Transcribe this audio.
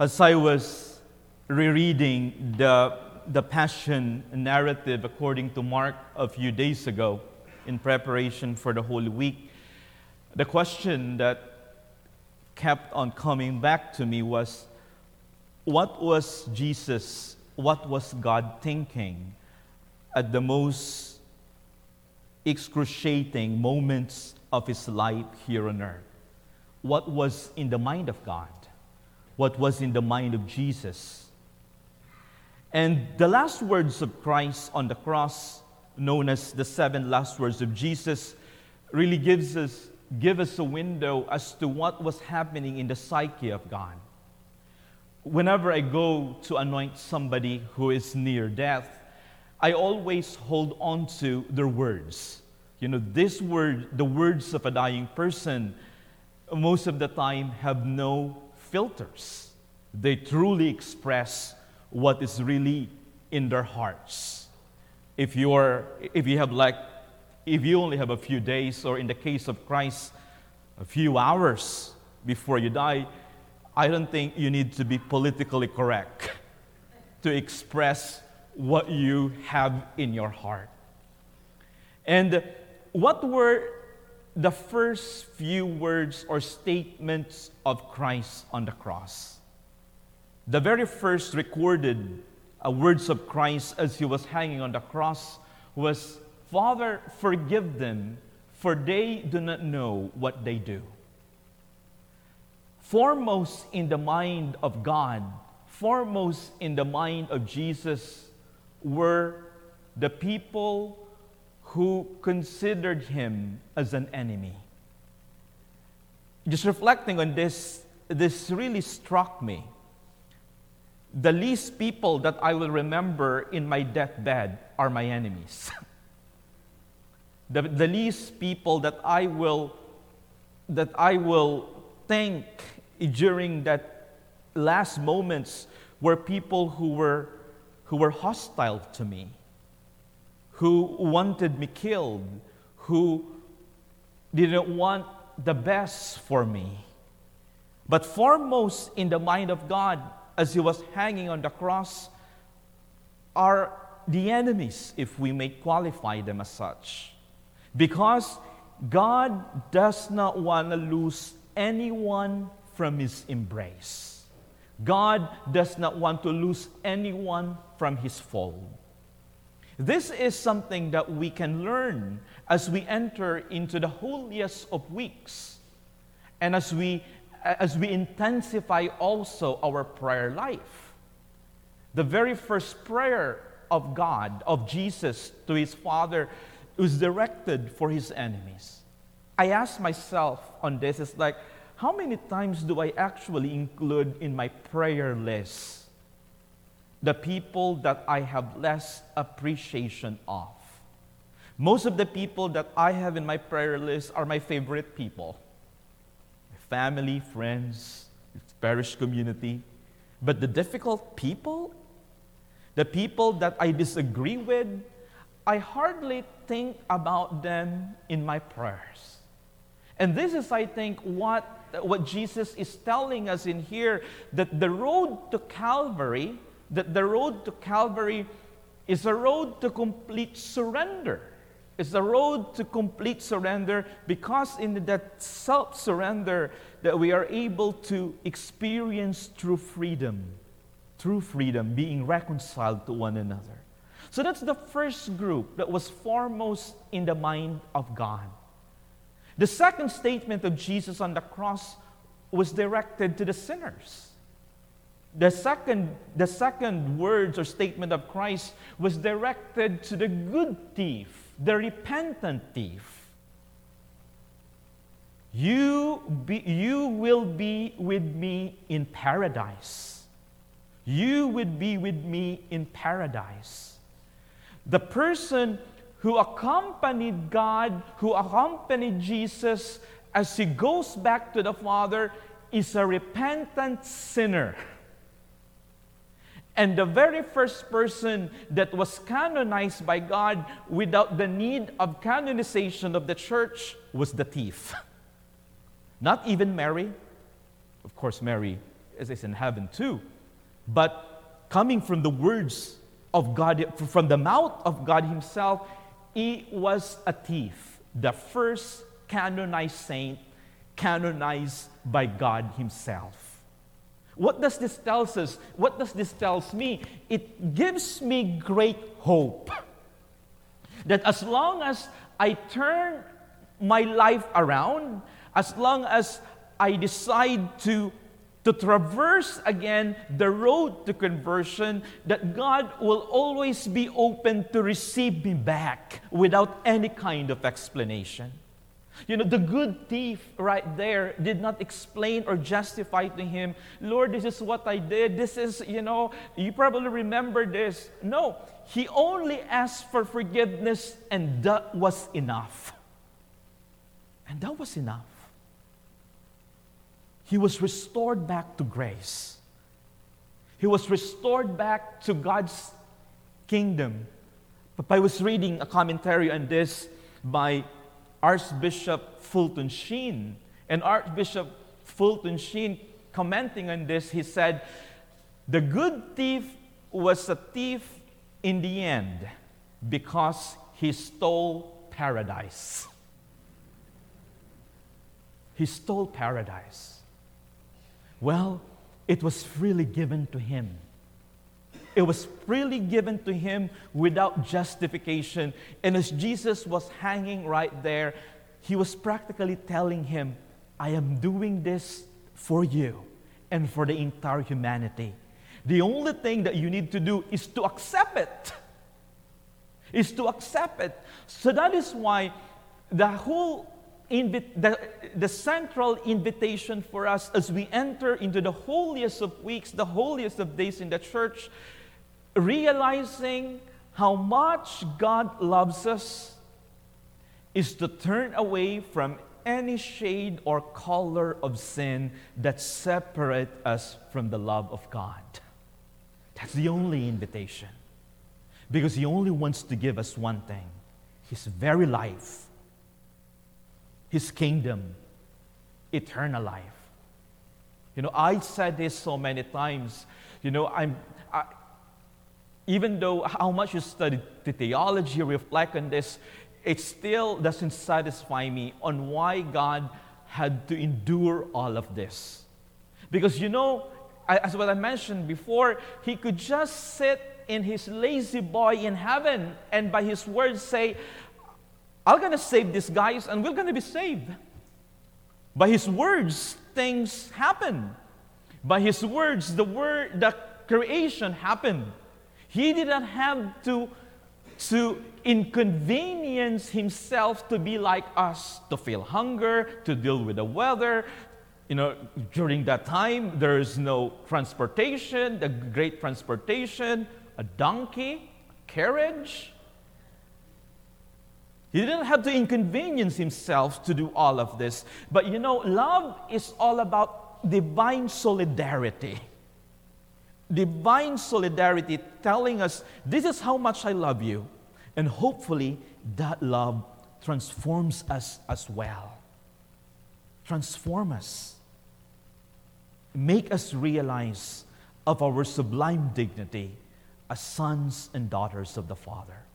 As I was rereading the, the Passion narrative according to Mark a few days ago in preparation for the Holy Week, the question that kept on coming back to me was what was Jesus, what was God thinking at the most excruciating moments of his life here on earth? What was in the mind of God? What was in the mind of Jesus? And the last words of Christ on the cross, known as the seven last words of Jesus, really gives us, give us a window as to what was happening in the psyche of God. Whenever I go to anoint somebody who is near death, I always hold on to their words. You know, this word, the words of a dying person, most of the time have no filters. They truly express what is really in their hearts. If you're if you have like if you only have a few days or in the case of Christ a few hours before you die, I don't think you need to be politically correct to express what you have in your heart. And what were the first few words or statements of Christ on the cross? The very first recorded uh, words of Christ as he was hanging on the cross was, Father, forgive them, for they do not know what they do. Foremost in the mind of God, foremost in the mind of Jesus were the people who considered him as an enemy. Just reflecting on this, this really struck me. The least people that I will remember in my deathbed are my enemies. the, the least people that I will that I will think during that last moments were people who were who were hostile to me who wanted me killed, who didn't want the best for me. But foremost in the mind of God, as he was hanging on the cross, are the enemies, if we may qualify them as such. Because God does not want to lose anyone from his embrace. God does not want to lose anyone from his fold. This is something that we can learn as we enter into the holiest of weeks and as we, as we intensify also our prayer life. The very first prayer of God, of Jesus to his Father, was directed for his enemies. I ask myself on this, it's like, how many times do I actually include in my prayer list the people that I have less appreciation of. Most of the people that I have in my prayer list are my favorite people family, friends, parish community. But the difficult people, the people that I disagree with, I hardly think about them in my prayers. And this is, I think, what, what Jesus is telling us in here that the road to Calvary that the road to Calvary is a road to complete surrender. It's a road to complete surrender because in that self surrender that we are able to experience true freedom, true freedom, being reconciled to one another. So that's the first group that was foremost in the mind of God. The second statement of Jesus on the cross was directed to the sinners. The second, the second words or statement of Christ was directed to the good thief, the repentant thief. You, be, you will be with me in paradise. You would be with me in paradise. The person who accompanied God, who accompanied Jesus as he goes back to the Father, is a repentant sinner. And the very first person that was canonized by God without the need of canonization of the church was the thief. Not even Mary. Of course, Mary is in heaven too. But coming from the words of God, from the mouth of God Himself, he was a thief, the first canonized saint canonized by God Himself. What does this tell us? What does this tells me? It gives me great hope that as long as I turn my life around, as long as I decide to, to traverse again the road to conversion, that God will always be open to receive me back without any kind of explanation. You know, the good thief right there did not explain or justify to him, Lord, this is what I did. This is, you know, you probably remember this. No, he only asked for forgiveness, and that was enough. And that was enough. He was restored back to grace. He was restored back to God's kingdom. But I was reading a commentary on this by Archbishop Fulton Sheen. And Archbishop Fulton Sheen, commenting on this, he said, The good thief was a thief in the end because he stole paradise. He stole paradise. Well, it was freely given to him. It was freely given to him without justification. And as Jesus was hanging right there, he was practically telling him, I am doing this for you and for the entire humanity. The only thing that you need to do is to accept it. Is to accept it. So that is why the whole invi- the, the central invitation for us as we enter into the holiest of weeks, the holiest of days in the church, realizing how much God loves us is to turn away from any shade or color of sin that separate us from the love of God. That's the only invitation. Because He only wants to give us one thing His very life, His kingdom, eternal life. You know, I said this so many times. You know, I'm, I, even though how much you study the theology, reflect on this, it still doesn't satisfy me on why God had to endure all of this. Because you know, as what I mentioned before, he could just sit in his La-Z-Boy in heaven and by his words say, I'm gonna save these guys and we're gonna be saved. By his words, things happen. By his words, the word, the creation happened. He didn't have to, to inconvenience himself to be like us, to feel hunger, to deal with the weather. You know, during that time, there is no transportation, the great transportation, a donkey, carriage. He didn't have to inconvenience himself to do all of this. But you know, love is all about divine solidarity divine solidarity telling us, This is how much I love you. And hopefully, that love transforms us as well. Transform us. Make us realize of our sublime dignity as sons and daughters of the Father.